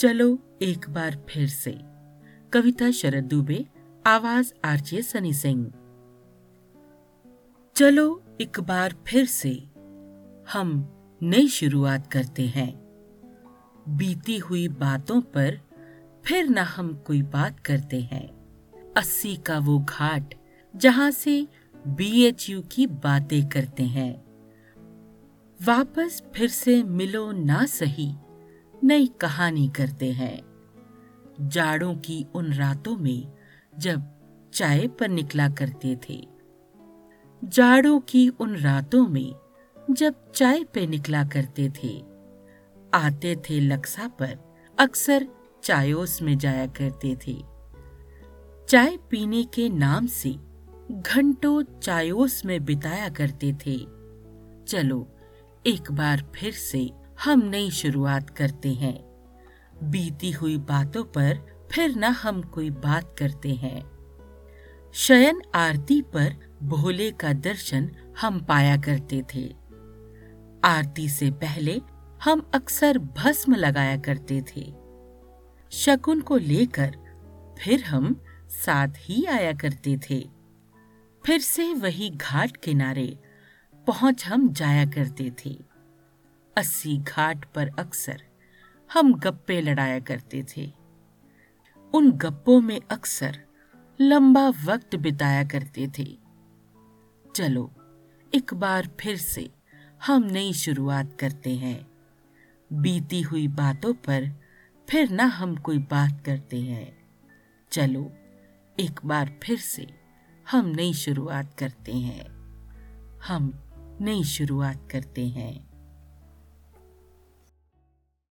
चलो एक बार फिर से। कविता शरद दुबे, आवाज़ आरजे सनी सिंह। चलो एक बार फिर से, हम नई शुरुआत करते हैं। बीती हुई बातों पर फिर ना हम कोई बात करते हैं। अस्सी का वो घाट, जहाँ से बीएचयू की बातें करते हैं। वापस फिर से मिलो ना सही नई कहानी करते हैं। जाड़ों की उन रातों में जब चाय पर निकला करते थे। जाड़ों की उन रातों में जब चाय पे निकला करते थे। आते थे लक्सा पर अक्सर चायोस में जाया करते थे। चाय पीने के नाम से घंटों चायोस में बिताया करते थे। चलो, एक बार फिर से हम नई शुरुआत करते हैं। बीती हुई बातों पर फिर न हम कोई बात करते हैं। शयन आरती पर भोले का दर्शन हम पाया करते थे। आरती से पहले हम अक्सर भस्म लगाया करते थे। शकुन को लेकर फिर हम साथ ही आया करते थे। फिर से वही घाट किनारे पहुँच हम जाया करते थे। अस्सी घाट पर अक्सर हम गप्पे लड़ाया करते थे। उन गप्पों में अक्सर लंबा वक्त बिताया करते थे। चलो, एक बार फिर से हम नई शुरुआत करते हैं। बीती हुई बातों पर फिर ना हम कोई बात करते हैं। चलो, एक बार फिर से हम नई शुरुआत करते हैं। हम नई शुरुआत करते हैं।